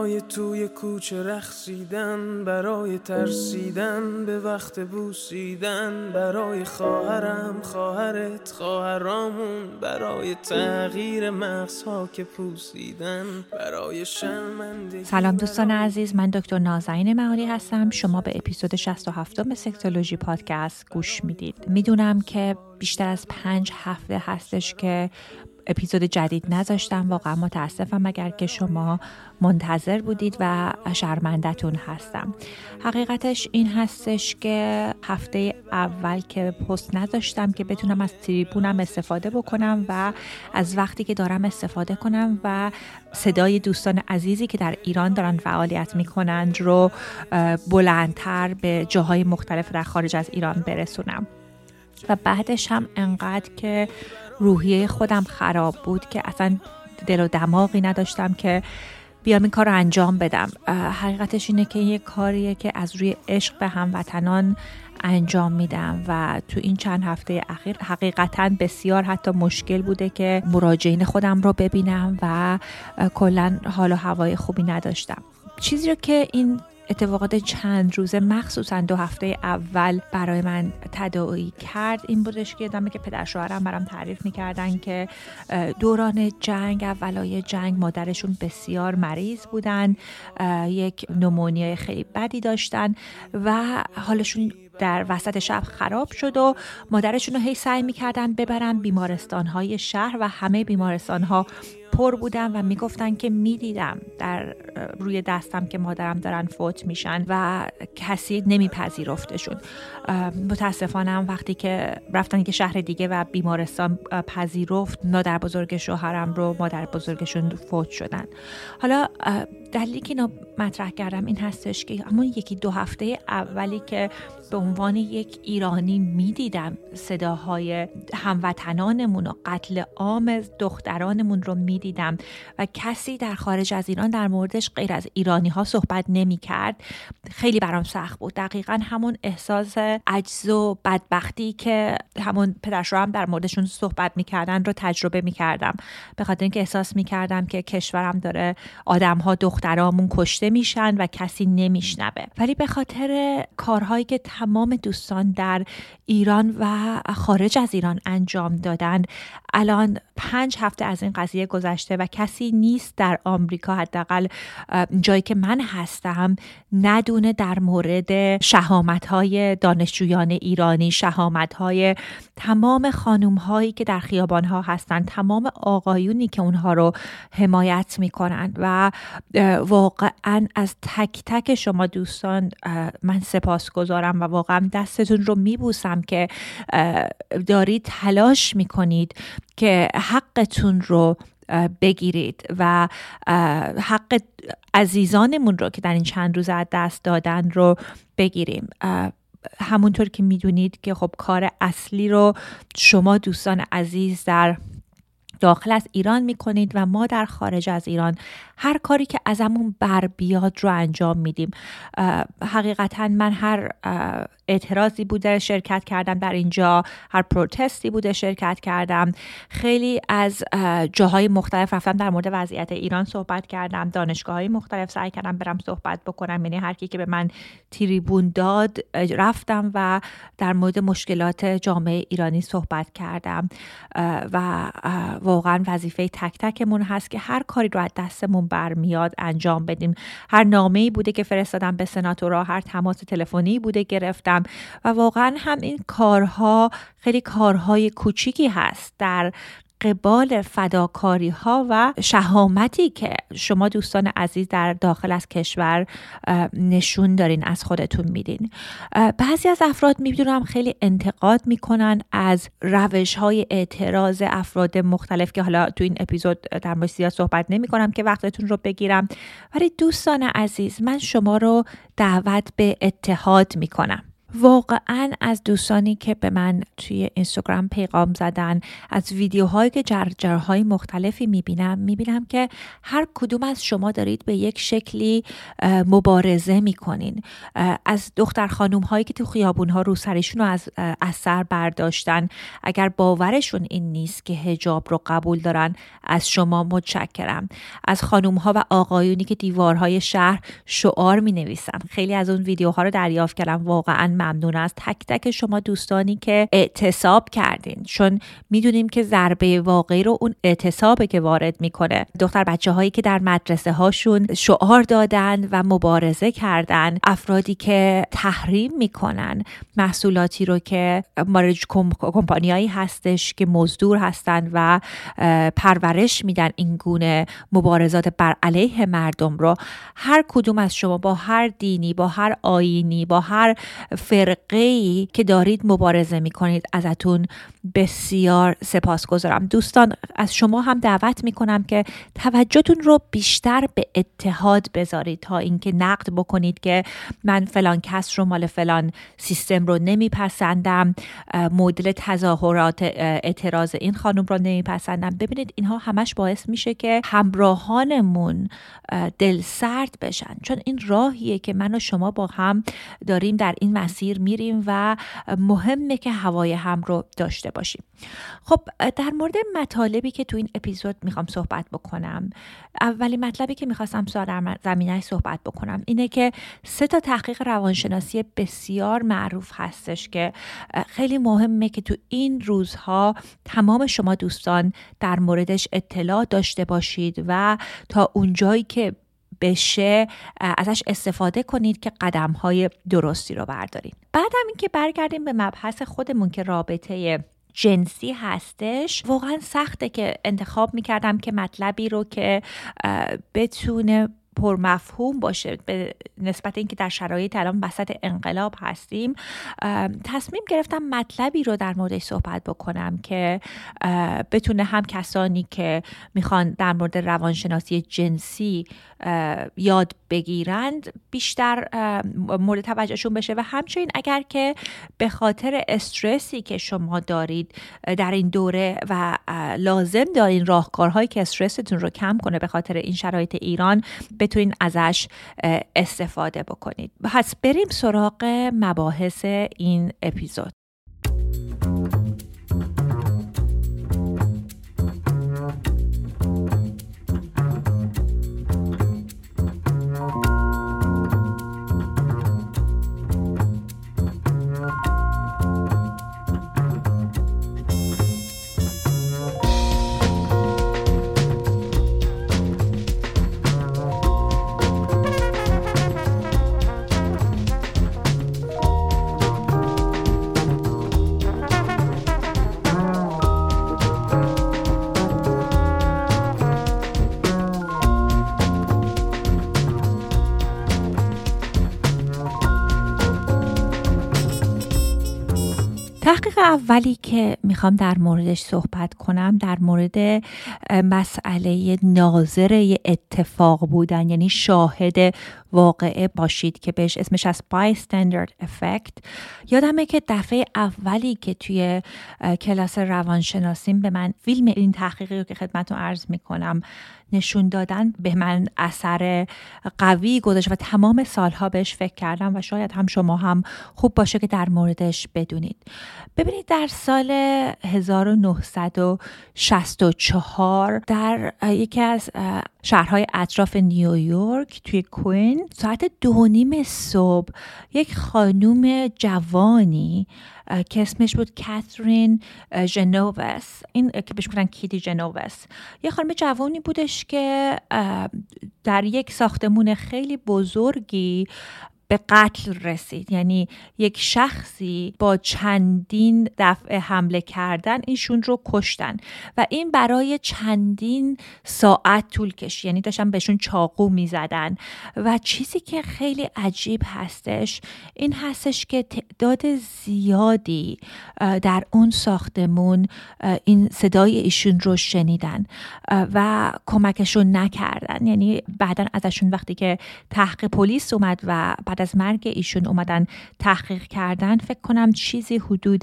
برای توی کوچه رخصیدن برای ترسیدن به وقت بوسیدن برای خواهرم خواهرت خواهرامون برای تغییر مغزها که پوسیدن برای شرمنده سلام دوستان عزیز من دکتر نازنین معالی هستم. شما به اپیزود 67 سکتولوژی پادکست گوش می‌دید. می‌دونم که بیشتر از پنج هفته هستش که اپیزود جدید نذاشتم. واقعا متاسفم اگر که شما منتظر بودید و شرمندتون هستم. حقیقتش این هستش که هفته اول که پست نذاشتم که بتونم از تریبونم استفاده بکنم و از وقتی که دارم استفاده کنم و صدای دوستان عزیزی که در ایران دارن فعالیت می‌کنند رو بلندتر به جاهای مختلف در خارج از ایران برسونم. و بعدش هم انقدر که روحیه خودم خراب بود که اصلا دل و دماغی نداشتم که بیام این کار رو انجام بدم. حقیقتش اینه که یه کاریه که از روی عشق به هموطنان انجام میدم و تو این چند هفته اخیر حقیقتا بسیار حتی مشکل بوده که مراجعین خودم رو ببینم و کلا حال و هوای خوبی نداشتم. چیزی رو که این اتفاقات چند روزه مخصوصا دو هفته اول برای من تداعی کرد. این بودش که دامه که پدر شوهرم برام تعریف می‌کردن که دوران جنگ اولای جنگ مادرشون بسیار مریض بودن یک نمونیای خیلی بدی داشتن و حالشون در وسط شب خراب شد و مادرشون رو هی سعی می‌کردن ببرن بیمارستان های شهر و همه بیمارستان ها پر بودن و می‌گفتن که می‌دیدم در روی دستم که مادرم دارن فوت میشن و کسی نمیپذیرفتشون. متاسفانه وقتی که رفتن که شهر دیگه و بیمارستان پذیرفت مادر بزرگ شوهرم رو مادر بزرگشون فوت شدن. حالا دلیلی که اینو مطرح کردم این هستش که همون یکی دو هفته اولی که به عنوان یک ایرانی می‌دیدم صداهای هموطنانمون و قتل عام دخترانمون رو می‌دیدم. و کسی در خارج از ایران در موردش غیر از ایرانی ها صحبت نمی کرد خیلی برام سخت بود. دقیقا همون احساس عجز و بدبختی که همون پدرشوهرم در موردشون صحبت می‌کردن رو تجربه می‌کردم. به خاطر اینکه احساس می‌کردم که کشورم داره آدم ها دخترامون کشته میشن و کسی نمیشنوه. ولی به خاطر کارهایی که تمام دوستان در ایران و خارج از ایران انجام دادن الان پنج هفته از این قضیه گذشته و کسی نیست در آمریکا حداقل جایی که من هستم ندونه در مورد شهامت های دانشجویان ایرانی شهامت های تمام خانوم هایی که در خیابان ها هستند تمام آقایونی که اونها رو حمایت می‌کنند و واقعا از تک تک شما دوستان من سپاس گذارم و واقعا دستتون رو میبوسم که دارید تلاش می‌کنید که حقتون رو بگیرید و حق عزیزانمون رو که در این چند روز از دست دادن رو بگیریم. همونطور که می‌دونید که خب کار اصلی رو شما دوستان عزیز در داخل از ایران می‌کنید و ما در خارج از ایران هر کاری که ازمون بر بیاد رو انجام میدیم. حقیقتا من هر اعتراضی بوده شرکت کردم در اینجا هر پروتستی بوده شرکت کردم. خیلی از جاهای مختلف رفتم در مورد وضعیت ایران صحبت کردم دانشگاه های مختلف سعی کردم برم صحبت بکنم. یعنی هر کی که به من تریبون داد رفتم و در مورد مشکلات جامعه ایرانی صحبت کردم. و واقعا وظیفه تک تکمون هست که هر کاری رو از دستمون برمیاد انجام بدیم. هر نامه بوده که فرستادم به سناتورها هر تماس تلفنی بوده گرفتم و واقعا هم این کارها خیلی کارهای کوچیکی هست. در قبال فداکاری ها و شهامتی که شما دوستان عزیز در داخل از کشور نشون دارین از خودتون میدین. بعضی از افراد می‌بینم خیلی انتقاد می‌کنن از روش های اعتراض افراد مختلف که حالا تو این اپیزود در مورد صحبت نمی کنم که وقتتون رو بگیرم. ولی دوستان عزیز من شما رو دعوت به اتحاد می‌کنم. واقعا از دوستانی که به من توی اینستاگرام پیغام زدن از ویدیوهایی که جرجرهای مختلفی می‌بینم می‌بینم که هر کدوم از شما دارید به یک شکلی مبارزه می‌کنین. از دختر خانوم هایی که تو خیابون ها رو سرشون رو از اثر برداشتن. اگر باورشون این نیست که هجاب رو قبول دارن از شما متشکرم. از خانوم ها و آقایونی که دیوارهای شهر شعار می نویسن خیلی از اون ویدیوها رو دریافت کردم. واقعا ممنون از تک تک شما دوستانی که اعتصاب کردین. چون می‌دونیم که ضربه واقعی رو اون اعتصابه که وارد می‌کنه. دختر بچه هایی که در مدرسه هاشون شعار دادن و مبارزه کردن افرادی که تحریم می‌کنن محصولاتی رو که مارج کمپانیایی هستش که مزدور هستن و پرورش میدن این گونه مبارزات بر علیه مردم رو. هر کدوم از شما با هر دینی با هر آینی با هر فرقه ای که دارید مبارزه می کنید ازتون بسیار سپاسگزارم. دوستان از شما هم دعوت می کنم که توجهتون رو بیشتر به اتحاد بذارید تا اینکه نقد بکنید که من فلان کس رو مال فلان سیستم رو نمیپسندم مدل تظاهرات اعتراض این خانم رو نمیپسندم. ببینید اینها همش باعث میشه که همراهانمون دل سرد بشن. چون این راهیه که من و شما با هم داریم در این مسیر میریم و مهمه که هوای هم رو داشته باشیم. خب در مورد مطالبی که تو این اپیزود می‌خوام صحبت بکنم اولی مطلبی که می‌خواستم در زمینه صحبت بکنم اینه که سه تا تحقیق روانشناسی بسیار معروف هستش که خیلی مهمه که تو این روزها تمام شما دوستان در موردش اطلاع داشته باشید و تا اونجایی که بشه ازش استفاده کنید که قدم های درستی رو بردارید بعدم اینکه برگردیم به مبحث خودمون که رابطه جنسی هستش واقعا سخته که انتخاب می‌کردم که مطلبی رو که بتونه پرمفهوم باشه به نسبت اینکه در شرایط الان وسط انقلاب هستیم تصمیم گرفتم مطلبی رو در موردش صحبت بکنم که بتونه هم کسانی که می‌خوان در مورد روانشناسی جنسی یاد بگیرند بیشتر مورد توجهشون بشه و همچنین اگر که به خاطر استرسی که شما دارید در این دوره و لازم دارین راهکارهایی که استرستون رو کم کنه به خاطر این شرایط ایران بتونین ازش استفاده بکنید. پس بریم سراغ مباحث این اپیزود. تحقیق اولی که می‌خوام در موردش صحبت کنم در مورد مسئله ناظر اتفاق بودن یعنی شاهد واقعه باشید که بهش اسمش از bystander effect. یادمه که دفعه اولی که توی کلاس روانشناسیم به من فیلم این تحقیقی رو که خدمتتون عرض می‌کنم نشون دادن به من اثر قوی گذاشت و تمام سالها بهش فکر کردم و شاید هم شما هم خوب باشه که در موردش بدونید. ببینید در سال 1964 در یکی از شهرهای اطراف نیویورک توی کوین ساعت دو نیم صبح یک خانوم جوانی که اسمش بود کاترین جنووس این که بهش گفتن کیتی جنووس یه خانم جوانی بودش که در یک ساختمون خیلی بزرگی به قتل رسید. یعنی یک شخصی با چندین دفعه حمله کردن ایشون رو کشتن و این برای چندین ساعت طول کشید یعنی داشتن بهشون چاقو می‌زدن. و چیزی که خیلی عجیب هستش این هستش که تعداد زیادی در اون ساختمون این صدای ایشون رو شنیدن و کمکشون نکردن. یعنی بعدا ازشون وقتی که تحقیق پلیس اومد و بعد از مرگ ایشون اومدن تحقیق کردن فکر کنم چیزی حدود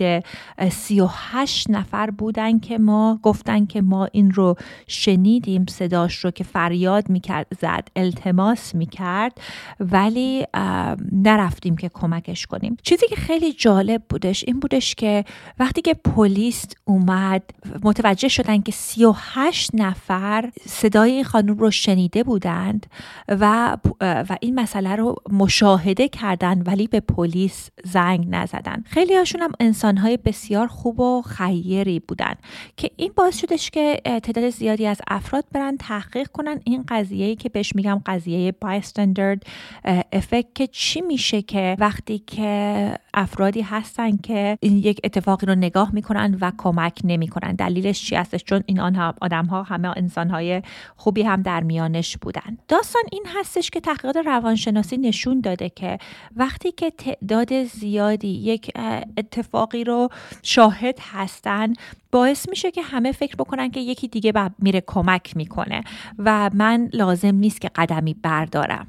38 نفر بودن که ما گفتن که ما این رو شنیدیم صداش رو که فریاد می‌کرد زد التماس می‌کرد ولی نرفتیم که کمکش کنیم. چیزی که خیلی جالب بودش این بودش که وقتی که پلیس اومد متوجه شدن که 38 نفر صدای این خانم رو شنیده بودند و, و این مسئله رو مشاهده کردن ولی به پلیس زنگ نزدن. خیلی هاشون هم انسانهای بسیار خوب و خیری بودن که این باعث شدش که تعداد زیادی از افراد برن تحقیق کنن این قضیه که بهش میگم قضیه بایستندرد افکت که چی میشه که وقتی که افرادی هستن که این یک اتفاقی رو نگاه می‌کنن و کمک نمی‌کنن. دلیلش چی هستش؟ چون این آنها آدم ها همه انسان های خوبی هم در میانش بودن. داستان این هستش که تحقیقات روانشناسی نشون داده که وقتی که تعداد زیادی یک اتفاقی رو شاهد هستن باعث میشه که همه فکر بکنن که یکی دیگه میره کمک می‌کنه و من لازم نیست که قدمی بردارم.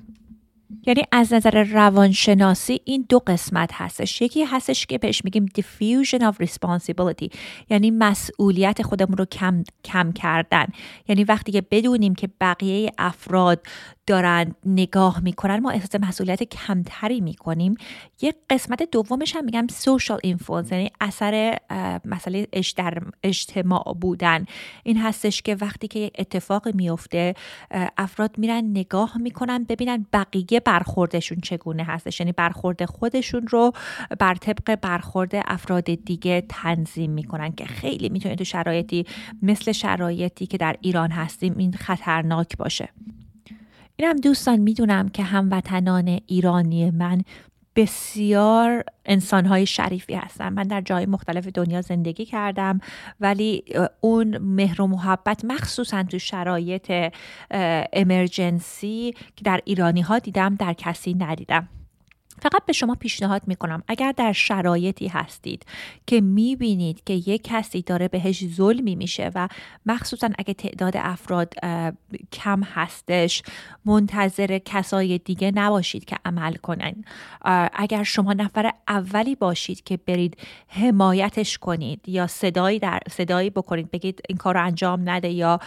یعنی از نظر روانشناسی این دو قسمت هستش. یکی هستش که بهش میگیم diffusion of responsibility یعنی مسئولیت خودمون رو کم, کم کردن. یعنی وقتی که بدونیم که بقیه افراد دارن نگاه می‌کنن ما احساس مسئولیت کمتری می‌کنیم. یک قسمت دومش هم میگم social influence یعنی اثر مسئله اجتماع بودن. این هستش که وقتی که اتفاق میفته افراد میرن نگاه می‌کنن ببینن بقیه برخوردشون چگونه هستش. یعنی برخورد خودشون رو بر طبق برخورد افراد دیگه تنظیم می‌کنن که خیلی می‌تونه تو شرایطی مثل شرایطی که در ایران هستیم این خطرناک باشه. اینم دوستان می‌دونم که هموطنان ایرانی من بسیار انسانهای شریفی هستن. من در جای مختلف دنیا زندگی کردم ولی اون مهر و محبت مخصوصا تو شرایط امرجنسی که در ایرانی ها دیدم در کسی ندیدم. فقط به شما پیشنهاد می‌کنم اگر در شرایطی هستید که می‌بینید که یک کسی داره بهش ظلمی میشه و مخصوصا اگه تعداد افراد کم هستش منتظر کسای دیگه نباشید که عمل کنن. اگر شما نفر اولی باشید که برید حمایتش کنید یا صدایی در صدایی بکنید بگید این کار انجام نده یا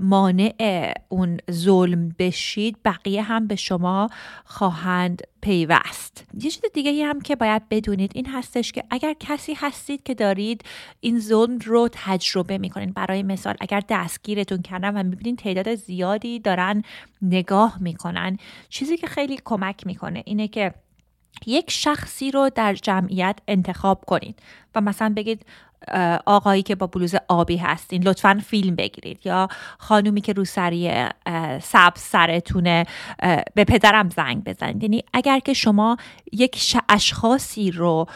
مانع اون ظلم بشید بقیه هم به شما خواهند پیوست. یه چیز دیگه هم که باید بدونید این هستش که اگر کسی هستید که دارید این ظلم رو تجربه می‌کنید برای مثال اگر دستگیرتون کردن و می‌بینید تعداد زیادی دارن نگاه می‌کنن چیزی که خیلی کمک می‌کنه اینه که یک شخصی رو در جمعیت انتخاب کنید و مثلا بگید آقایی که با بلوز آبی هستین لطفا فیلم بگیرید. یا خانومی که روسری سبز سرتونه به پدرم زنگ بزنید. یعنی اگر که شما یک اشخاصی رو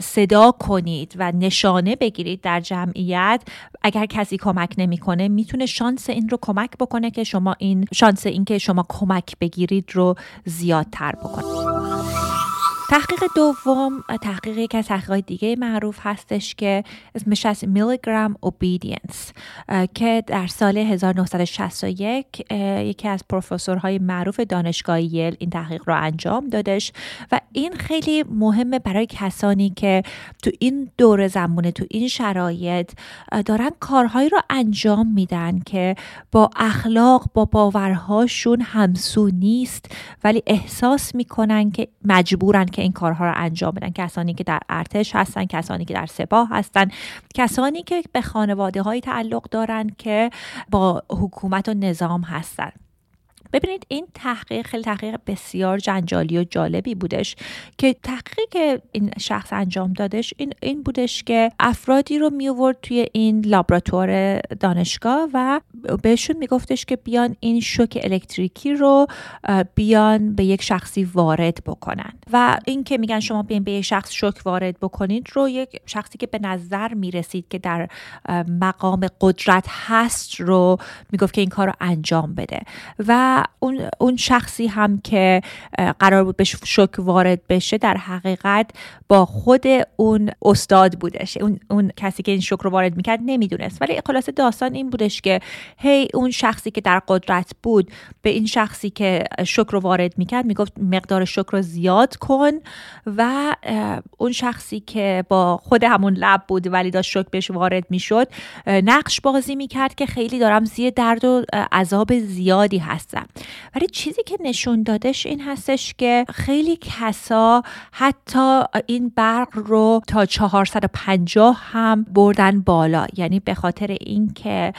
صدا کنید و نشانه بگیرید در جمعیت اگر کسی کمک نمی‌کنه می‌تونه شانس این رو کمک بکنه که شما این شانس این که شما کمک بگیرید رو زیادتر بکنید تحقیق دوم تحقیق یک از تحقیقات دیگه معروف هستش که اسمش از میلیگرام اوبیدینس که در سال 1961 یکی از پروفسورهای معروف دانشگاه یل این تحقیق رو انجام دادش. و این خیلی مهمه برای کسانی که تو این دور زمانه تو این شرایط دارن کارهایی رو انجام میدن که با اخلاق با باورهاشون همسو نیست ولی احساس می‌کنن که مجبورن که این کارها رو انجام بدن. کسانی که در ارتش هستن کسانی که در سپاه هستن. کسانی که به خانواده های تعلق دارن که با حکومت و نظام هستن. ببینید این تحقیق خیلی تحقیق بسیار جنجالی و جالبی بودش که تحقیقی که این شخص انجام دادش این, این بودش که افرادی رو می توی این لابراتوار دانشگاه و بهشون میگفتش که بیان این شوک الکتریکی رو بیان به یک شخصی وارد بکنن. و این که میگن شما بیان به یک شخص شوک وارد بکنید رو یک شخصی که به نظر می‌رسید که در مقام قدرت هست رو می‌گفت که این کار رو انجام بده. و اون, اون شخصی هم که قرار بود به شوک وارد بشه در حقیقت با خود اون استاد بودش. اون, اون کسی که این شوک رو وارد می‌کرد نمی‌دونست. ولی خلاصه داستان این بودش که هی اون شخصی که در قدرت بود به این شخصی که شوک رو وارد می‌کرد می‌گفت مقدار شوک رو زیاد کن و اون شخصی که با خود همون لب بود ولی داشت شوک بهش وارد می‌شد نقش بازی می‌کرد که خیلی دارم زیر درد و عذاب زیادی هستم. ولی چیزی که نشون دادش این هستش که خیلی کسا حتی این برق رو تا 450 هم بردن بالا. یعنی به خاطر اینکه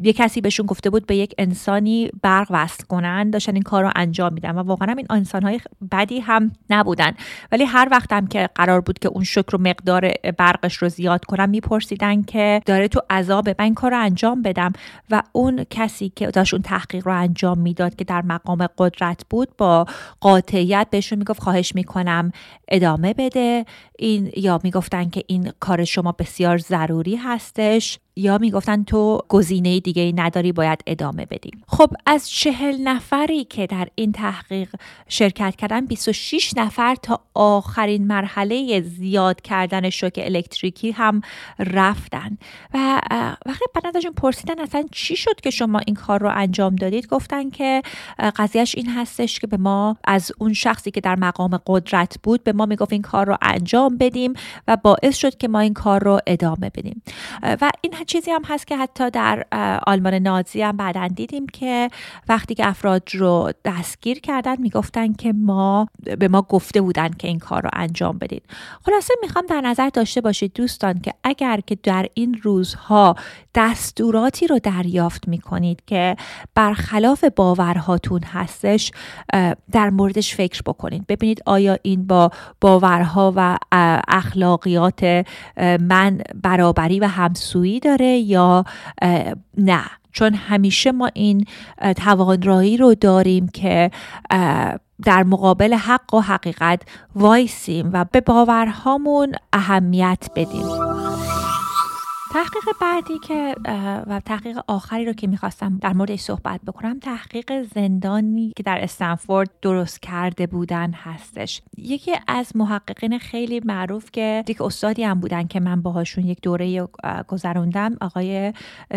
یه کسی بهشون گفته بود به یک انسانی برق وصل کنن داشتن این کار رو انجام میدن و واقعا این انسانهای بدی هم نبودن. ولی هر وقت هم که قرار بود که اون شکر و مقدار برقش رو زیاد کنم میپرسیدن که داره تو عذاب من کار رو انجام بدم و اون کسی که داشت اون تحقیق رو انجام می‌داد که در مقام قدرت بود با قاطعیت بهشون می‌گفت خواهش می‌کنم ادامه بده. این یا می‌گفتن که این کار شما بسیار ضروری هستش. یا می‌گفتن تو گزینه دیگه نداری باید ادامه بدی خب از چهل نفری که در این تحقیق شرکت کردن 26 نفر تا آخرین مرحله زیاد کردن شوک الکتریکی هم رفتن. و وقتی بعد ازشون پرسیدن اصلا چی شد که شما این کار رو انجام دادید؟ گفتن که قضیهش این هستش که به ما از اون شخصی که در مقام قدرت بود به ما می‌گفت این کار رو انجام بدیم و باعث شد که ما این کار رو ادامه بدیم. و این چیزی هم هست که حتی در آلمان نازی هم بعدا دیدیم که وقتی که افراد رو دستگیر کردن می‌گفتن که ما به ما گفته بودن که این کار رو انجام بدید خلاصه می‌خوام در نظر داشته باشید دوستان که اگر که در این روزها دستوراتی رو دریافت می‌کنید که برخلاف باورهاتون هستش در موردش فکر بکنید. ببینید آیا این با باورها و اخلاقیات من برابری و همسویی یا نه. چون همیشه ما این توانایی رو داریم که در مقابل حق و حقیقت وایسیم و به باورهامون اهمیت بدیم. تحقیق بعدی که و تحقیق آخری رو که می‌خواستم در موردش صحبت بکنم تحقیق زندانی که در استنفورد درست کرده بودن هستش. یکی از محققین خیلی معروف که یک استادی هم بودن که من باهاشون یک دوره گذروندم آقای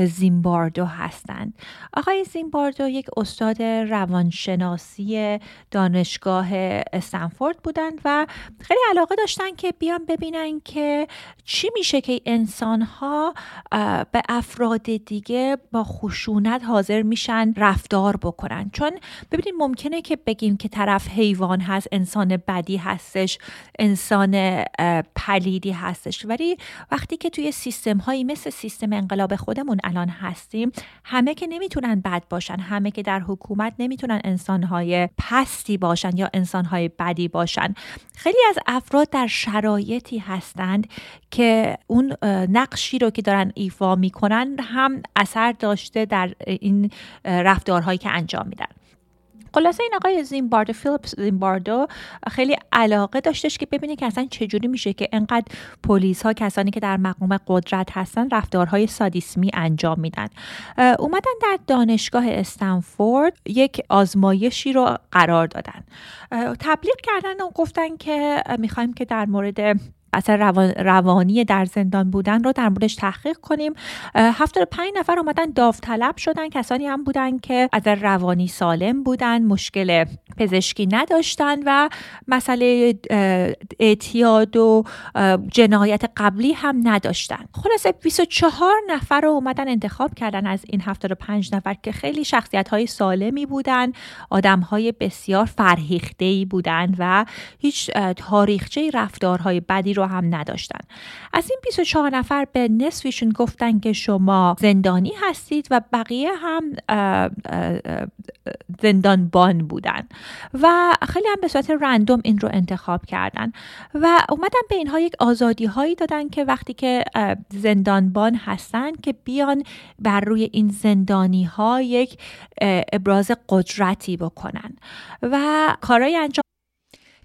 زیمباردو هستند آقای زیمباردو یک استاد روانشناسی دانشگاه استنفورد بودند و خیلی علاقه داشتن که بیان ببینن که چی میشه که انسان ها به افراد دیگه با خشونت حاضر میشن رفتار بکنن. چون ببینید ممکنه که بگیم که طرف حیوان هست انسان بدی هستش انسان پلیدی هستش. ولی وقتی که توی سیستم هایی مثل سیستم انقلاب خودمون الان هستیم همه که نمی‌تونن بد باشن همه که در حکومت نمی‌تونن انسان های پستی باشن یا انسان های بدی باشن. خیلی از افراد در شرایطی هستند که اون نقشی رو که دارن ایفا می‌کنن هم اثر داشته در این رفتارهایی که انجام میدن. خلاصه این آقای زیمباردو فیلیپس زیمباردو خیلی علاقه داشتش که ببینه که اصلا چجوری میشه که انقدر پلیس ها کسانی که در مقام قدرت هستن رفتارهای سادیسمی انجام میدن. اومدن در دانشگاه استنفورد یک آزمایشی رو قرار دادن. تبلیغ کردن و گفتن که می‌خوایم که در مورد اثر روانی در زندان بودن رو در موردش تحقیق کنیم. 75 نفر اومدن داوطلب شدن. کسانی هم بودن که از روانی سالم بودن مشکل پزشکی نداشتن و مسئله اعتیاد و جنایت قبلی هم نداشتن. خلاصه 24 نفر رو اومدن انتخاب کردن از این 75 نفر که خیلی شخصیت های سالمی بودن آدم های بسیار فرهیخته ای بودن و هیچ تاریخچه رفتارهای بدی رو هم نداشتن. از این 24 نفر به نصفشون گفتن که شما زندانی هستید و بقیه هم زندانبان بودن و خیلی هم به صورت رندوم این رو انتخاب کردن و اومدن به اینها یک آزادی هایی دادن که وقتی که زندانبان هستن که بیان بر روی این زندانی ها یک ابراز قدرتی بکنن و کارهای انجام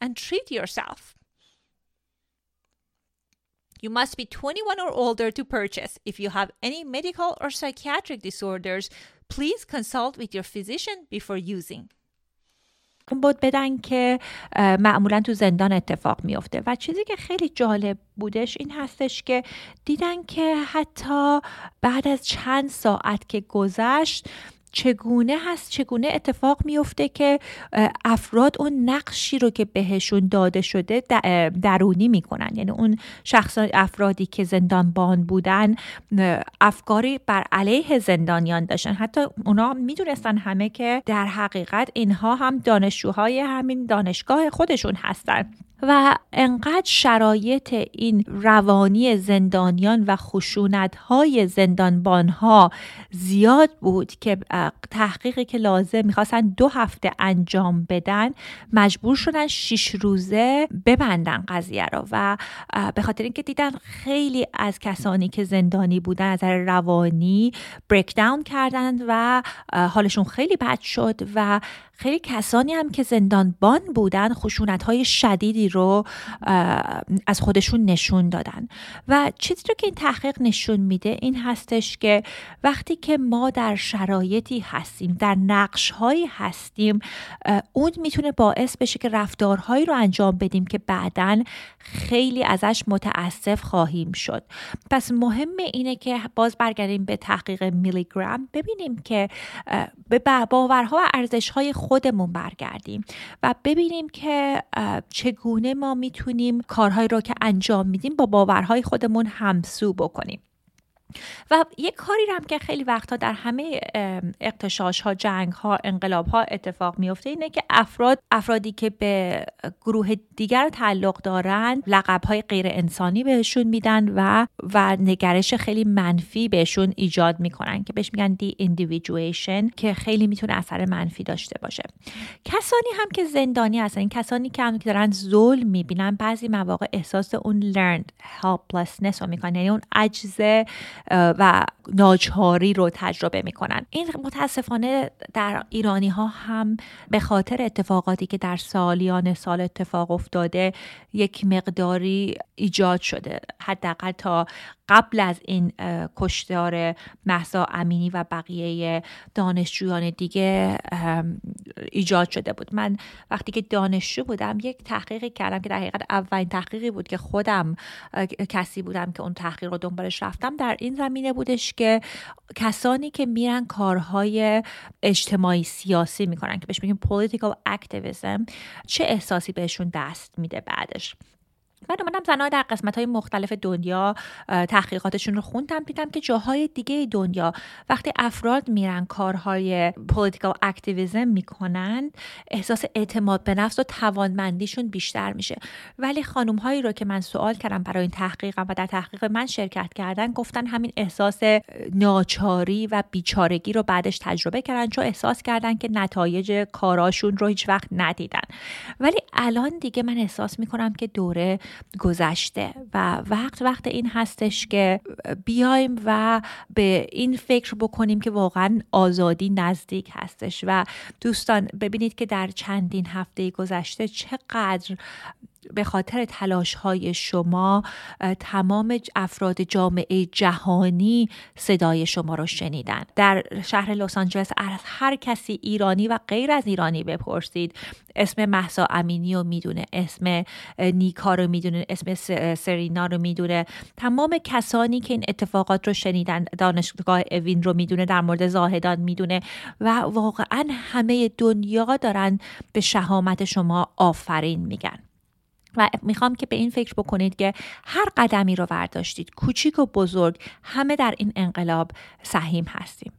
and treat yourself. You must be 21 or older to purchase. If you have any medical or psychiatric disorders, please consult with your physician before using. بود بدن که معمولا تو زندان اتفاق میفته و چیزی که خیلی جالب بودش این هستش که دیدن که حتی بعد از چند ساعت که گذشت چگونه هست چگونه اتفاق میفته که افراد اون نقشی رو که بهشون داده شده درونی می‌کنن. یعنی اون شخص افرادی که زندانبان بودن افکاری بر علیه زندانیان داشتن. حتی اونا می‌دونستن همه که در حقیقت اینها هم دانشجوهای همین دانشگاه خودشون هستن. و انقدر شرایط این روانی زندانیان و خشونت های زندانبان ها زیاد بود که تحقیقی که لازم می‌خواستن دو هفته انجام بدن مجبور شدن شیش روزه ببندن قضیه رو و به خاطر اینکه دیدن خیلی از کسانی که زندانی بودن از روانی بریک داون کردن و حالشون خیلی بد شد و خیلی کسانی هم که زندانبان بودن خشونت های شدیدی رو از خودشون نشون دادن. و چیزی رو که این تحقیق نشون میده این هستش که وقتی که ما در شرایطی هستیم در نقش هایی هستیم اون می‌تونه باعث بشه که رفتارهایی رو انجام بدیم که بعدا خیلی ازش متاسف خواهیم شد. پس مهم اینه که باز برگردیم به تحقیق میلیگرام ببینیم که به باورها و ارزش های خودمون برگردیم و ببینیم که چگونه ما می‌تونیم کارهایی رو که انجام میدیم با باورهای خودمون همسو بکنیم. و یک کاری هم که خیلی وقتها در همه اقتشاش ها جنگ ها انقلاب ها اتفاق میفته اینه که افراد افرادی که به گروه دیگر تعلق دارن لقب های غیر انسانی بهشون میدن و و نگرش خیلی منفی بهشون ایجاد می‌کنن که بهش میگن دی اندیویدویشن که خیلی می‌تونه اثر منفی داشته باشه. کسانی هم که زندانی هستن کسانی که هم که دارن ظلم می‌بینن بعضی مواقع احساس اون learned helplessness رو می‌کنن یعنی اون عجز و ناچاری رو تجربه می‌کنن. این متاسفانه در ایرانی ها هم به خاطر اتفاقاتی که در سالیان سال اتفاق افتاده یک مقداری ایجاد شده. حداقل تا قبل از این کشتار محسا امینی و بقیه دانشجویان دیگه ایجاد شده بود. من وقتی که دانشجو بودم یک تحقیقی کردم که در حقیقت اولین تحقیقی بود که خودم کسی بودم که اون تحقیق رو دنبالش رفتم. در این زمینه بودش که کسانی که میرن کارهای اجتماعی سیاسی می‌کنن که بهش میگیم political activism چه احساسی بهشون دست میده بعدش؟ من اومدم زنها در قسمت های مختلف دنیا تحقیقاتشون رو خوندم دیدم که جاهای دیگه دنیا وقتی افراد میرن کارهای political activism می‌کنن احساس اعتماد به نفس و توانمندیشون بیشتر میشه. ولی خانم هایی رو که من سوال کردم برای این تحقیقم و در تحقیق من شرکت کردن گفتن همین احساس ناچاری و بیچارگی رو بعدش تجربه کردن چون احساس کردن که نتایج کاراشون رو هیچ وقت ندیدن. ولی الان دیگه من احساس می‌کنم که دوره گذشته. و وقت وقت این هستش که بیایم و به این فکر بکنیم که واقعا آزادی نزدیک هستش. و دوستان ببینید که در چندین هفته گذشته چقدر به خاطر تلاش های شما تمام افراد جامعه جهانی صدای شما رو شنیدن. در شهر لس آنجلس از هر کسی ایرانی و غیر از ایرانی بپرسید. اسم محسا امینی رو می‌دونه اسم نیکا رو می‌دونه اسم سرینا رو می‌دونه. تمام کسانی که این اتفاقات رو شنیدن دانشگاه اوین رو می‌دونه در مورد زاهدان می‌دونه و واقعا همه دنیا دارن به شهامت شما آفرین میگن. و می‌خوام که به این فکر بکنید که هر قدمی رو برداشتید کوچیک و بزرگ همه در این انقلاب سهیم هستیم.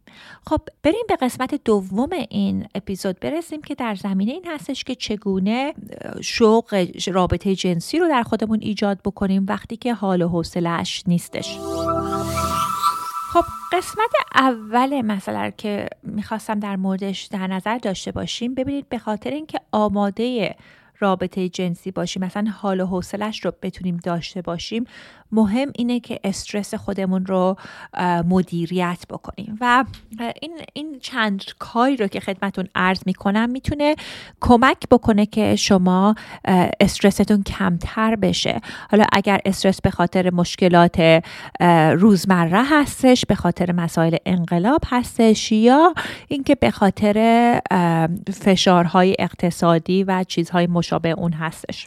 خب بریم به قسمت دوم این اپیزود برسیم که در زمینه این هستش که چگونه شوق رابطه جنسی رو در خودمون ایجاد بکنیم وقتی که حال و حوصلهش نیستش. خب قسمت اول مسئله که می‌خواستم در موردش در نظر داشته باشیم ببینید به خاطر اینکه آماده رابطه جنسی باشیم مثلا حال و حوصلش رو بتونیم داشته باشیم. مهم اینه که استرس خودمون رو مدیریت بکنیم. و این این چند کاری رو که خدمتون عرض می‌کنم می‌تونه کمک بکنه که شما استرستون کمتر بشه. حالا اگر استرس به خاطر مشکلات روزمره هستش به خاطر مسائل انقلاب هستش یا اینکه به خاطر فشارهای اقتصادی و چیزهای مشابه اون هستش.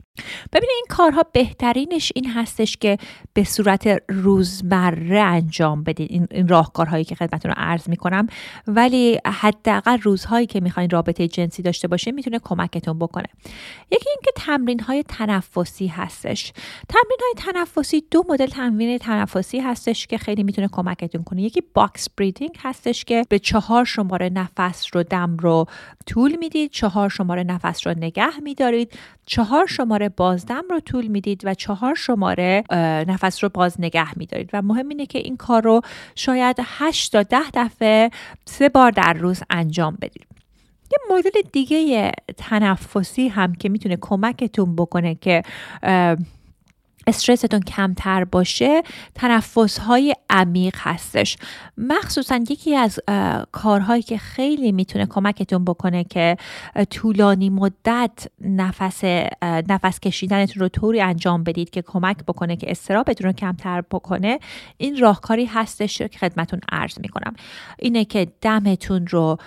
ببینید این کارها بهترینش این هستش که به صورت روزمره انجام بدید این, راهکارهایی که خدمتتون رو عرض می‌کنم. ولی حداقل روزهایی که می‌خواین رابطه جنسی داشته باشه می‌تونه کمکتون بکنه. یکی اینکه تمرین های تنفسی هستش. تمرین های تنفسی دو مدل تمرین تنفسی هستش که خیلی می‌تونه کمکتون کنه. یکی box breathing هستش که به چهار شماره نفس رو دم رو طول می‌دید چهار شماره نفس رو نگه میدارید چهار شماره بازدم رو طول می‌دید و چهار شماره نفس رو باز نگه میدارید. و مهم اینه که این کار رو شاید 8 تا ده دفعه سه بار در روز انجام بدید. یه مدل دیگه تنفسی هم که می‌تونه کمکتون بکنه که استرستون کمتر باشه تنفس های عمیق هستش. مخصوصا یکی از کارهایی که خیلی می‌تونه کمکتون بکنه که طولانی مدت نفس نفس کشیدنتون رو طوری انجام بدید که کمک بکنه که استرابتون رو کمتر بکنه این راهکاری هستش که خدمتون عرض می‌کنم. اینه که دمتون رو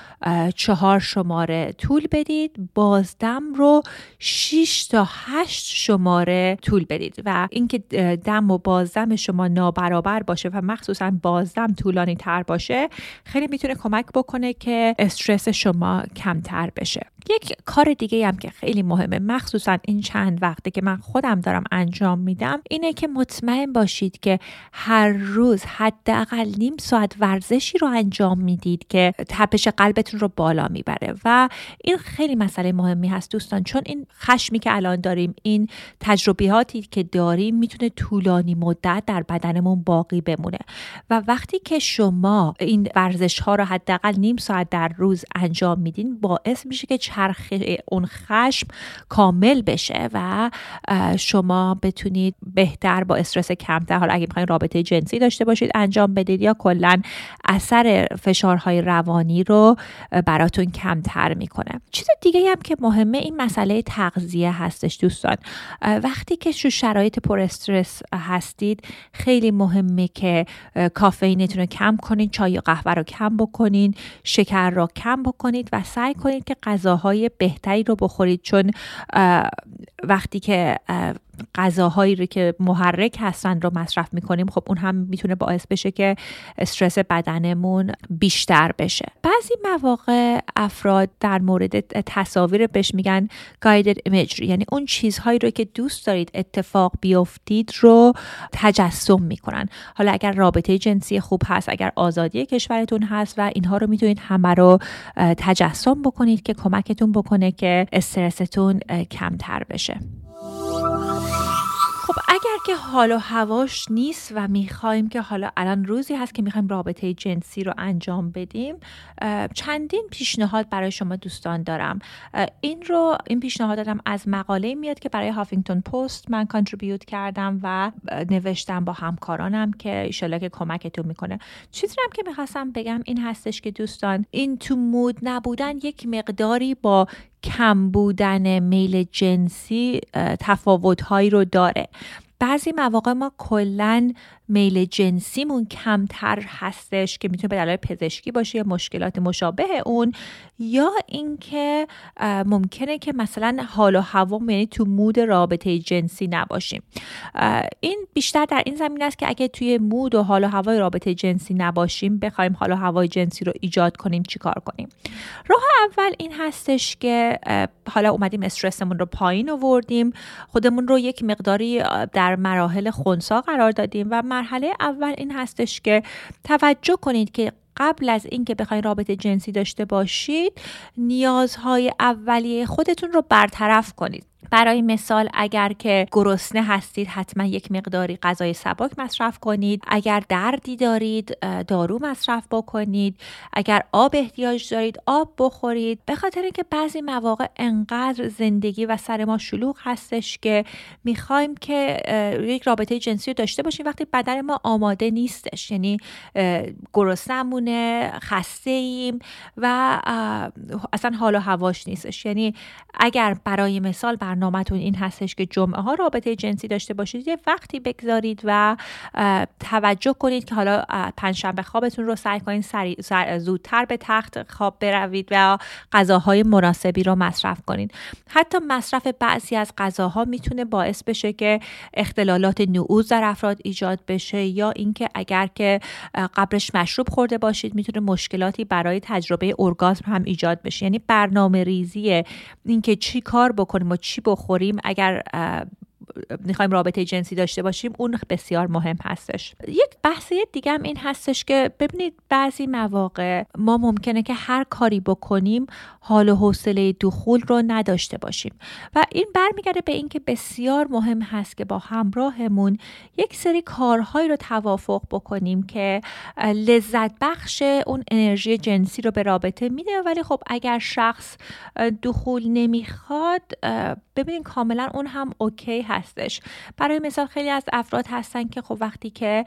چهار شماره طول بدید بازدم رو 6 تا 8 شماره طول بدید و اینکه دم و بازدم شما نابرابر باشه و مخصوصا بازدم طولانی تر باشه خیلی می‌تونه کمک بکنه که استرس شما کمتر بشه. یک کار دیگه هم که خیلی مهمه مخصوصا این چند وقته که من خودم دارم انجام میدم اینه که مطمئن باشید که هر روز حداقل نیم ساعت ورزشی رو انجام می‌دید که تپش قلبتون رو بالا می‌بره. و این خیلی مسئله مهمی هست دوستان چون این خشمی که الان داریم این تجربیاتی که داریم می‌تونه طولانی مدت در بدنمون باقی بمونه. و وقتی که شما این ورزش ها رو حداقل نیم ساعت در روز انجام میدین باعث میشه که اون خشم کامل بشه و شما بتونید بهتر با استرس کمتر حالا اگه می‌خواین رابطه جنسی داشته باشید انجام بدید یا کلا اثر فشارهای روانی رو براتون کمتر می‌کنه. چیز دیگه هم که مهمه این مسئله تغذیه هستش دوستان. وقتی که شو شرایط پر استرس هستید خیلی مهمه که کافئینتون رو کم کنید چای و قهوه رو کم بکنید شکر رو کم بکنید و سعی کنید که غذاهای بهتری رو بخورید. چون وقتی که غذاهایی رو که محرک هستن رو مصرف می‌کنیم خب اون هم می‌تونه باعث بشه که استرس بدنمون بیشتر بشه. بعضی مواقع افراد در مورد تصاویر بهش میگن guided imagery یعنی اون چیزهایی رو که دوست دارید اتفاق بیفتید رو تجسم می‌کنن. حالا اگر رابطه جنسی خوب هست اگر آزادی کشورتون هست و اینها رو می‌تونید همه رو تجسم بکنید که کمکتون بکنه که استرستون کمتر بشه. که حال و هواش نیست و می‌خوایم که حالا الان روزی هست که می‌خوایم رابطه جنسی رو انجام بدیم چندین پیشنهاد برای شما دوستان دارم. این رو این پیشنهاد دادم از مقاله میاد که برای هافینگتون پست من کانتریبیوت کردم و نوشتم با همکارانم که ایشالا که کمکتون می‌کنه. چیزی هم که می‌خواستم بگم این هستش که دوستان این تو مود نبودن یک مقداری با کم بودن میل جنسی تفاوتهایی رو داره. بعضی مواقع ما کلا میل جنسیمون کمتر هستش که می‌تونه به دلایل پزشکی باشه یا مشکلات مشابه اون یا اینکه ممکنه که مثلا حال و هوا یعنی تو مود رابطه جنسی نباشیم. این بیشتر در این زمین است که اگه توی مود و حال و هوای رابطه جنسی نباشیم بخوایم حال و هوای جنسی رو ایجاد کنیم چیکار کنیم؟ راه اول این هستش که حالا اومدیم استرسمون رو پایین آوردیم خودمون رو یک مقداری در مراحل خونسا قرار دادیم و مرحله اول این هستش که توجه کنید که قبل از اینکه بخواید رابطه جنسی داشته باشید نیازهای اولیه خودتون رو برطرف کنید. برای مثال اگر که گرسنه هستید حتما یک مقداری غذای سبک مصرف کنید. اگر دردی دارید دارو مصرف بکنید. اگر آب احتیاج دارید آب بخورید. به خاطر اینکه بعضی مواقع انقدر زندگی و سر ما شلوغ هستش که می‌خوایم که یک رابطه جنسی رو داشته باشیم. وقتی بدن ما آماده نیستش یعنی گرسنمونه خسته ایم و اصلا حال و هواش نیستش. یعنی اگر برای مثال برنامهتون این هستش که جمعه ها رابطه جنسی داشته باشید. یه وقتی بگذارید و توجه کنید که حالا پنجشنبه خوابتون رو سعی کنید زودتر به تخت خواب بروید و غذاهای مناسبی رو مصرف کنید. حتی مصرف بعضی از غذاها می‌تونه باعث بشه که اختلالات نعوز در افراد ایجاد بشه یا اینکه اگر که قبلش مشروب خورده باشید می‌تونه مشکلاتی برای تجربه ارگازم هم ایجاد بشه. یعنی برنامه ریزی اینکه چی کار بکنیم و چی بخوریم اگر می‌خوایم رابطه جنسی داشته باشیم اون بسیار مهم هستش. یک بحث دیگه هم این هستش که ببینید بعضی مواقع ما ممکنه که هر کاری بکنیم حال و حوصله دخول رو نداشته باشیم. و این برمیگرده به اینکه بسیار مهم هست که با همراهمون یک سری کارهایی رو توافق بکنیم که لذت بخش اون انرژی جنسی رو به رابطه میده. ولی خب اگر شخص دخول نمی‌خواد ببینید کاملا اون هم اوکی هستش. برای مثال خیلی از افراد هستن که خب وقتی که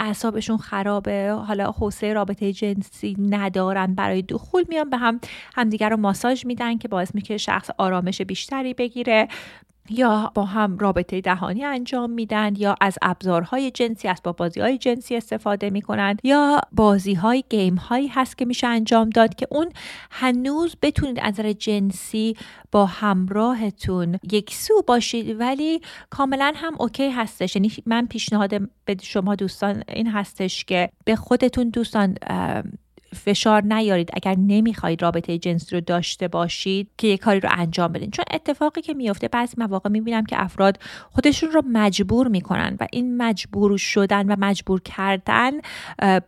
اعصابشون خرابه حالا حوصله رابطه جنسی ندارن برای دخول میان به هم همدیگر رو ماساژ میدن که باعث میشه شخص آرامش بیشتری بگیره یا با هم رابطه دهانی انجام میدن یا از ابزارهای جنسی اسباب بازی های جنسی استفاده می‌کنند یا بازی های گیم هایی هست که میشه انجام داد که اون هنوز بتونید از جنسی با همراهتون یک سو باشید ولی کاملا هم اوکی هستش. یعنی من پیشنهاد به شما دوستان این هستش که به خودتون دوستان فشار نیارید اگر نمی‌خواید رابطه جنسی رو داشته باشید که یه کاری رو انجام بدین. چون اتفاقی که میفته بعضی مواقع می‌بینم که افراد خودشون رو مجبور می‌کنن و این مجبور شدن و مجبور کردن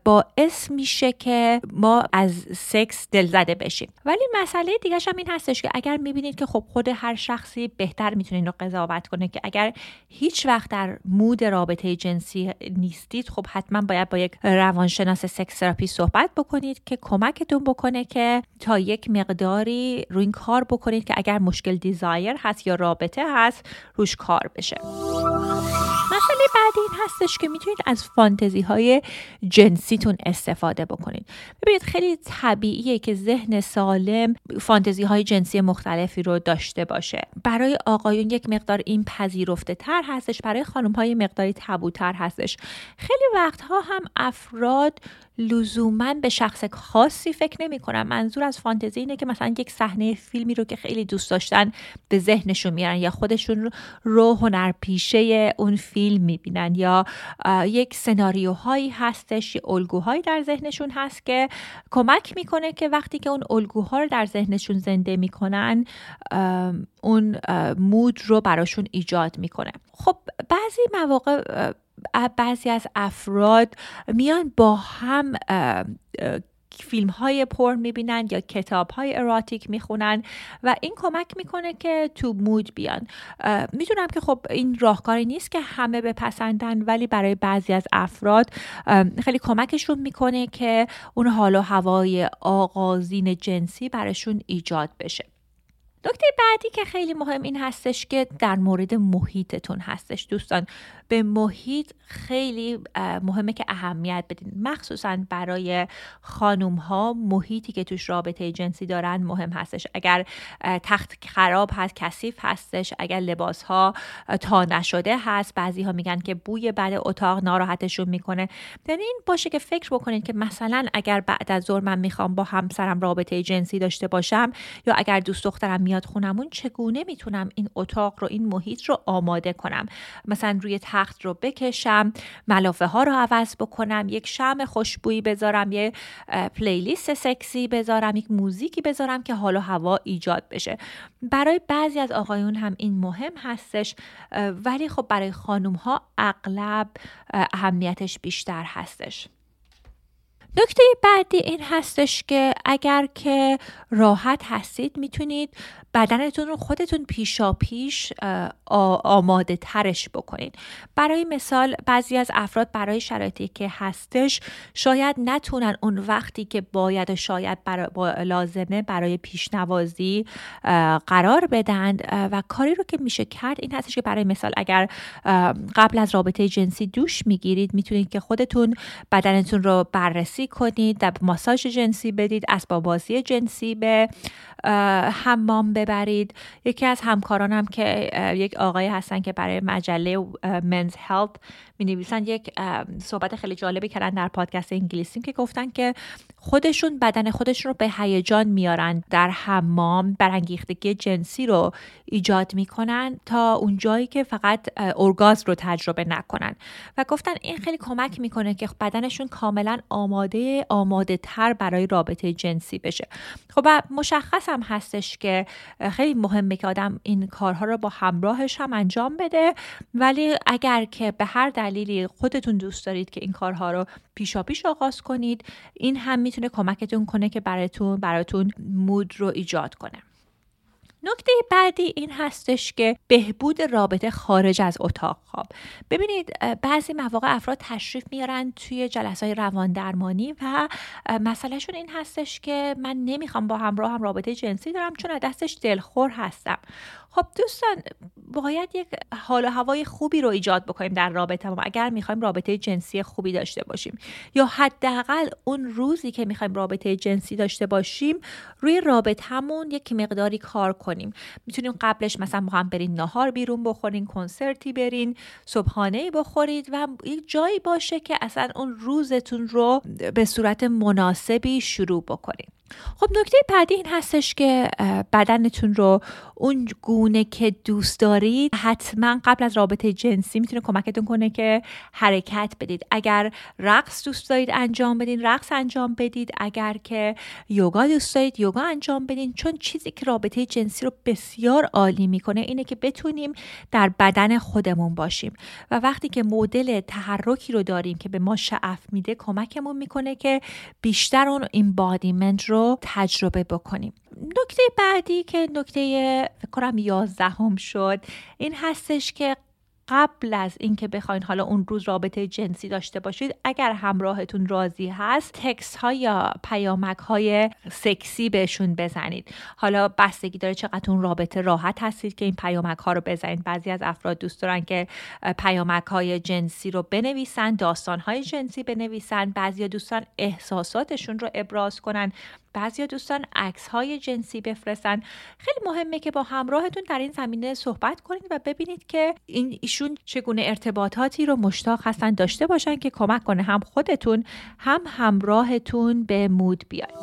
باعث میشه که ما از سکس دلزده بشیم. ولی مسئله دیگه هم این هستش که اگر می‌بینید که خب خود هر شخصی بهتر می‌تونه رو قضاوت کنه که اگر هیچ وقت در مود رابطه جنسی نیستید خب حتما باید با یک روانشناس sex therapy صحبت بکنید. که کمکتون بکنه که تا یک مقداری روی این کار بکنید که اگر مشکل desire هست یا رابطه هست روش کار بشه. مسئله بعدی این هستش که می‌تونید از فانتزی های جنسیتون استفاده بکنید. ببینید خیلی طبیعیه که ذهن سالم فانتزی های جنسی مختلفی رو داشته باشه. برای آقایون یک مقدار این پذیرفته تر هستش برای خانم ها یه مقداری تابوتر هستش. خیلی وقتها هم افراد لزوما به شخص خاصی فکر نمی کنم منظور از فانتزی اینه که مثلا یک صحنه فیلمی رو که خیلی دوست داشتن به ذهنشون میارن یا خودشون رو هنرپیشه اون فیلم می‌بینن یا یک سناریوهایی هستش یا الگوهایی در ذهنشون هست که کمک می‌کنه که وقتی که اون الگوها رو در ذهنشون زنده می‌کنن اون مود رو براشون ایجاد می‌کنه. خب بعضی مواقع بعضی از افراد میان با هم فیلم های پر می‌بینن یا کتاب های اراتیک می‌خونن و این کمک می‌کنه که تو مود بیان. می‌دونم که خب این راهکاری نیست که همه بپسندن ولی برای بعضی از افراد خیلی کمکشون می‌کنه که اون حال و هوای آغازین جنسی براشون ایجاد بشه. نکته بعدی که خیلی مهم این هستش که در مورد محیطتون هستش دوستان. به محیط خیلی مهمه که اهمیت بدین. مخصوصا برای خانوم ها محیطی که توش رابطه جنسی دارن مهم هستش. اگر تخت خراب هست کثیف هستش اگر لباس ها تا نشده هست بعضی ها میگن که بوی بعد اتاق ناراحتشون می‌کنه. یعنی این باشه که فکر بکنید که مثلا اگر بعد از ظهر من می‌خوام با همسرم رابطه جنسی داشته باشم یا اگر دوست دخترم میاد خونمون چگونه می‌تونم این اتاق رو این محیط رو آماده کنم؟ مثلا روی تخت رو بکشم ملافه ها رو عوض بکنم یک شم خوشبویی بذارم یه پلیلیست سکسی بذارم یک موزیکی بذارم که حال و هوا ایجاد بشه. برای بعضی از آقایون هم این مهم هستش ولی خب برای خانوم ها اغلب اهمیتش بیشتر هستش. نکته بعدی این هستش که اگر که راحت هستید می‌تونید بدنتون رو خودتون پیشا پیش آماده ترش بکنید. برای مثال بعضی از افراد برای شرایطی که هستش شاید نتونن اون وقتی که باید و شاید برای لازمه برای پیشنوازی قرار بدند و کاری رو که میشه کرد این هستش که برای مثال اگر قبل از رابطه جنسی دوش می‌گیرید می‌تونید که خودتون بدنتون رو بررسی کنید در ماساژ جنسی بدید اسباب بازی جنسی به حمام ببرید. یکی از همکارانم که یک آقای هستن که برای مجله منز هلت می نویسن یک صحبت خیلی جالبی کردن در پادکست انگلیسی که گفتن که خودشون بدن خودشون رو به هیجان میارن در حمام برانگیختگی جنسی رو ایجاد می‌کنن تا اون جایی که فقط ارگاز رو تجربه نکنن. و گفتن این خیلی کمک می‌کنه که بدنشون کاملا آماده آماده تر برای رابطه جنسی بشه. خب مشخص هم هستش که خیلی مهمه که آدم این کارها رو با همراهش هم انجام بده. ولی اگر که به هر دلیلی خودتون دوست دارید که این کارها رو پیشا پیش آغاز کنید این هم می‌تونه کمکتون کنه که براتون براتون مود رو ایجاد کنه. نکته بعدی این هستش که بهبود رابطه خارج از اتاق. خواب ببینید بعضی مواقع افراد تشریف میارن توی جلسه های روان درمانی و مسئلهشون این هستش که من نمی‌خوام با همراه هم رابطه جنسی دارم چون از دستش دلخور هستم. خب دوستان باید یک حال و هوای خوبی رو ایجاد بکنیم در رابطه ما. اگر می‌خوایم رابطه جنسی خوبی داشته باشیم یا حداقل اون روزی که می‌خوایم رابطه جنسی داشته باشیم روی رابطهمون یک مقداری کار کنیم. می‌تونیم قبلش مثلا با هم برین نهار بیرون بخورین کنسرتی برین صبحانه بخورید و یک جایی باشه که اصلا اون روزتون رو به صورت مناسبی شروع بکنیم خب نکته بعدی این هستش که بدنتون رو اون گونه که دوست دارید حتما قبل از رابطه جنسی می‌تونه کمکتون کنه که حرکت بدید. اگر رقص دوست دارید انجام بدین رقص انجام بدید. اگر که یوگا دوست دارید یوگا انجام بدین. چون چیزی که رابطه جنسی رو بسیار عالی می‌کنه اینه که بتونیم در بدن خودمون باشیم. و وقتی که مدل تحرکی رو داریم که به ما شعف میده کمکمون می‌کنه که بیشتر اون embodiment رو تجربه بکنیم. نکته بعدی که نکته فکر کنم یازدهم شد این هستش که قبل از اینکه بخواین حالا اون روز رابطه جنسی داشته باشید اگر همراهتون راضی هست تکس ها یا پیامک های سکسی بهشون بزنید. حالا بستگی داره چقدر اون رابطه راحت هستید که این پیامک ها رو بزنید. بعضی از افراد دوست دارن که پیامک های جنسی رو بنویسن داستان های جنسی بنویسن. بعضی دوستان احساساتشون رو ابراز کنن. بعضی دوستان عکس های جنسی بفرستن. خیلی مهمه که با همراهتون در این زمینه صحبت کنید و ببینید که این ایشون چگونه ارتباطاتی رو مشتاق هستن داشته باشن که کمک کنه هم خودتون هم همراهتون به مود بیاید.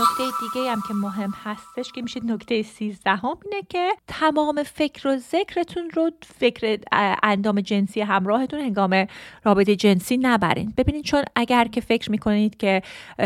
نکته دیگه هم که مهم هستش که میشه نکته سیزدهم اینه که تمام فکر و ذکرتون رو فقط اندام جنسی همراهتون هنگام رابطه جنسی نبرین. ببینید چون اگر که فکر می‌کنید که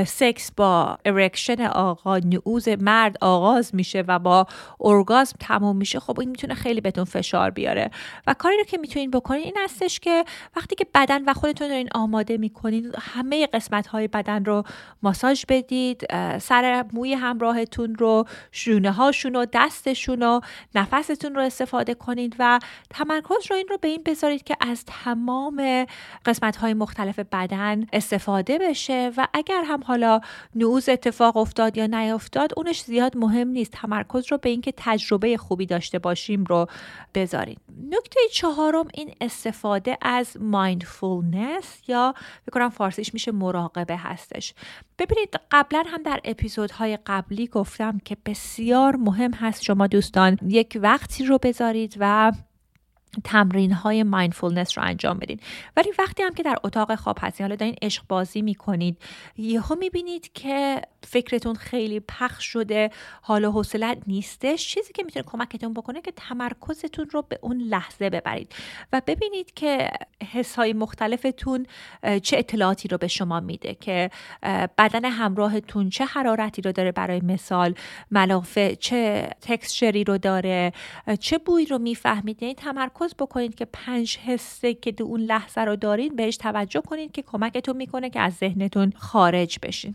سکس با erection آقا نعوظ مرد آغاز میشه و با ارگازم تموم میشه خب این می‌تونه خیلی بهتون فشار بیاره. و کاری رو که می‌تونین بکنین این هستش که وقتی که بدن و خودتون دارین آماده می‌کنین همه قسمت های بدن رو ماساژ بدید سر موی همراهتون رو شونه هاشون و دستشون و نفستون رو استفاده کنید و تمرکز رو این رو به این بذارید که از تمام قسمت های مختلف بدن استفاده بشه و اگر هم حالا نوز اتفاق افتاد یا نیافتاد اونش زیاد مهم نیست. تمرکز رو به اینکه تجربه خوبی داشته باشیم رو بذارید. نکته چهارم این استفاده از مایندفولنس یا بکنم فارسیش میشه مراقبه هستش. ببینید قبلا هم در اپیزودهای قبلی گفتم که بسیار مهم هست شما دوستان یک وقتی رو بذارید و تمرین های مایندفولنس رو انجام بدین. ولی وقتی هم که در اتاق خواب هستید حالا دارین عشق بازی می‌کنید یهو می‌بینید که فکرتون خیلی پخش شده حال و حوصله نیستش چیزی که می‌تونه کمکتون بکنه که تمرکزتون رو به اون لحظه ببرید. و ببینید که حس های مختلفتون چه اطلاعاتی رو به شما میده که بدن همراهتون چه حرارتی رو داره برای مثال ملافه چه تکسچری رو داره چه بوی رو می‌فهمید؟ یعنی تمرکز تمرکز بکنید که پنج حسه که دو اون لحظه رو دارین بهش توجه کنید که کمکتون می‌کنه که از ذهنتون خارج بشین.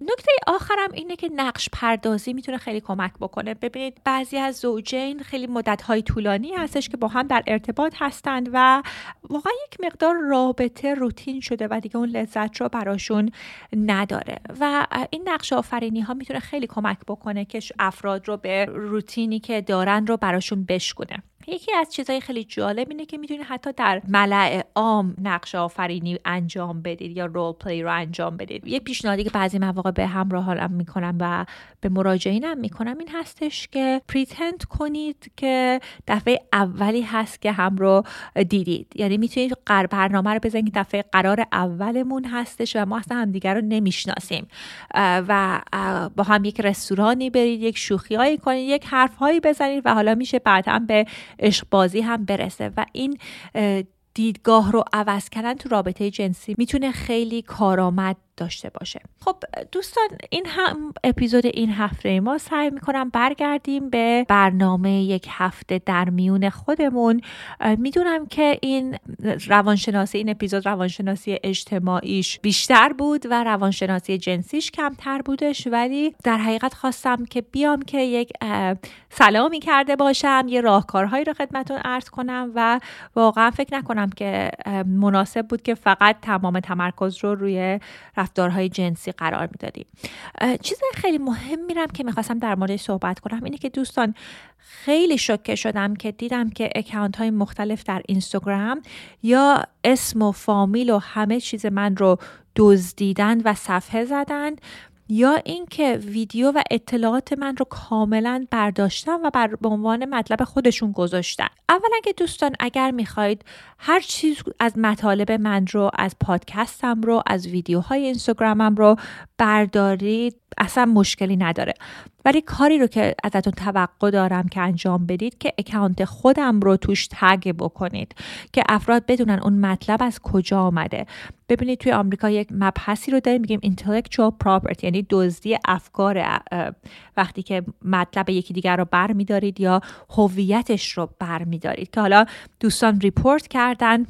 نکته آخرم اینه که نقش پردازی می‌تونه خیلی کمک بکنه. ببینید بعضی از زوجین خیلی مدت های طولانی هستش که با هم در ارتباط هستند و واقعا یک مقدار رابطه روتین شده و دیگه اون لذت رو براشون نداره و این نقش آفرینی ها می‌تونه خیلی کمک بکنه که افراد رو به روتینی که دارن رو براشون بشکنه یکی از چیزهای خیلی جالب اینه که می‌تونید حتی در ملع عام نقش آفرینی انجام بدید یا رول پلی رو انجام بدید. یه پیشنهادی که بعضی مواقع به همراهانم می‌کنم و به مراجعینم می‌کنم این هستش که پریتند کنید که دفعه اولی هست که هم رو دیدید. یعنی می‌تونید برنامه رو بزنید که دفعه قرار اولمون هستش و ما اصلا همدیگر رو نمی‌شناسیم. و با هم یک رستورانی برید یک شوخیهایی کنید یک حرفهایی بزنید و حالا میشه بعدا به عشق بازی هم برسه. و این دیدگاه رو عوض کردن تو رابطه جنسی می‌تونه خیلی کارآمد داشته باشه. خب دوستان این هم اپیزود این هفته ما سعی می‌کنم برگردیم به برنامه یک هفته در میون خودمون. می‌دونم که این روانشناسی این اپیزود روانشناسی اجتماعیش بیشتر بود و روانشناسی جنسیش کمتر بودش ولی در حقیقت خواستم که بیام که یک سلامی کرده باشم یه راهکارهایی رو خدمتون ارز کنم و واقعا فکر نکنم که مناسب بود که فقط تمام تمرکز رو روی رفتارهای جنسی قرار می‌دادیم چیز خیلی مهم میرم که می‌خواستم در مورد صحبت کنم اینه که دوستان خیلی شکه شدم که دیدم که اکانت های مختلف در اینستاگرام یا اسم و فامیل و همه چیز من رو دزدیدن و صفحه زدن. یا اینکه ویدیو و اطلاعات من رو کاملا برداشتن و بر به عنوان مطلب خودشون گذاشتن. اولا که دوستان اگر می‌خواید هر چیز از مطالب من رو از پادکستم رو از ویدیوهای اینستاگرامم رو بردارید اصلا مشکلی نداره. ولی کاری رو که ازتون توقع دارم که انجام بدید که اکانت خودم رو توش tag بکنید که افراد بدونن اون مطلب از کجا آمده. ببینید توی آمریکا یک مبحثی رو داریم میگیم intellectual property یعنی دزدی افکار وقتی که مطلب یکی دیگر رو بر میدارید یا هویتش رو بر میدارید که حالا دوستان report کردن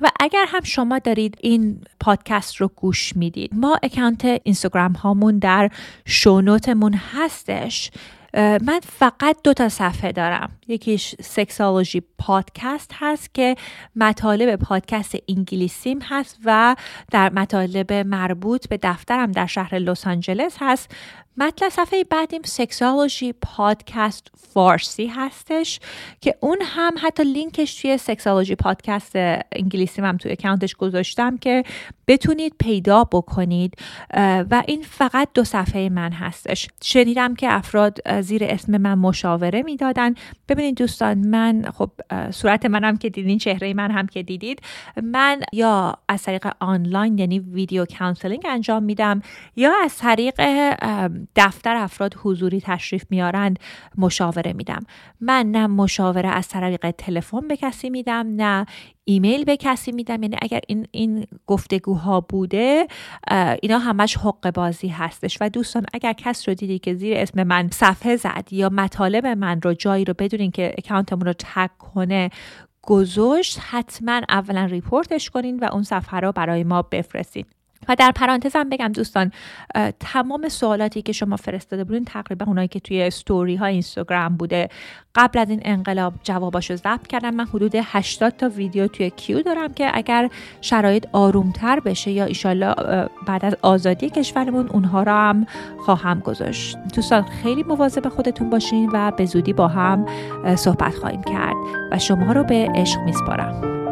و اگر هم شما دارید این پادکست رو گوش می‌دید ما اکانت اینستاگرام هامون در شونوتمون هستش. من فقط دو تا صفحه دارم. یکیش سکسالوژی پادکست هست که مطالب پادکست انگلیسیم هست و در مطالب مربوط به دفترم در شهر لس آنجلس هست مطلب صفحه بعدیم سکسالوژی پادکست فارسی هستش که اون هم حتی لینکش توی سکسالوژی پادکست انگلیسی هم توی اکانتش گذاشتم که بتونید پیدا بکنید و این فقط دو صفحه من هستش. شنیدم که افراد زیر اسم من مشاوره می‌دادن. ببینید دوستان من خب صورت منم که دیدین چهره من هم که دیدید من یا از طریق آنلاین یعنی video counseling انجام میدم یا از طریق دفتر افراد حضوری تشریف میارند مشاوره میدم. من نه مشاوره از طریق تلفن به کسی میدم نه ایمیل به کسی میدم. یعنی اگر این این گفتگوها بوده اینا همش حقه بازی هستش. و دوستان اگر کسی رو دیدید که زیر اسم من صفحه زد یا مطالب من رو جایی رو بدونین که اکانتمون رو tag کنه گذاشت حتما اولا report ش کنین و اون صفحه رو برای ما بفرستین. و در پرانتزم بگم دوستان تمام سوالاتی که شما فرستاده بودین تقریبا اونایی که توی ستوری ها اینستاگرام بوده قبل از این انقلاب جواباشو ضبط کردم من حدود 80 تا ویدیو توی کیو دارم که اگر شرایط آرومتر بشه یا ایشالله بعد از آزادی کشورمون اونها را هم خواهم گذاشت. دوستان خیلی مواظب خودتون باشین و به زودی با هم صحبت خواهیم کرد و شما رو به عشق میسپارم.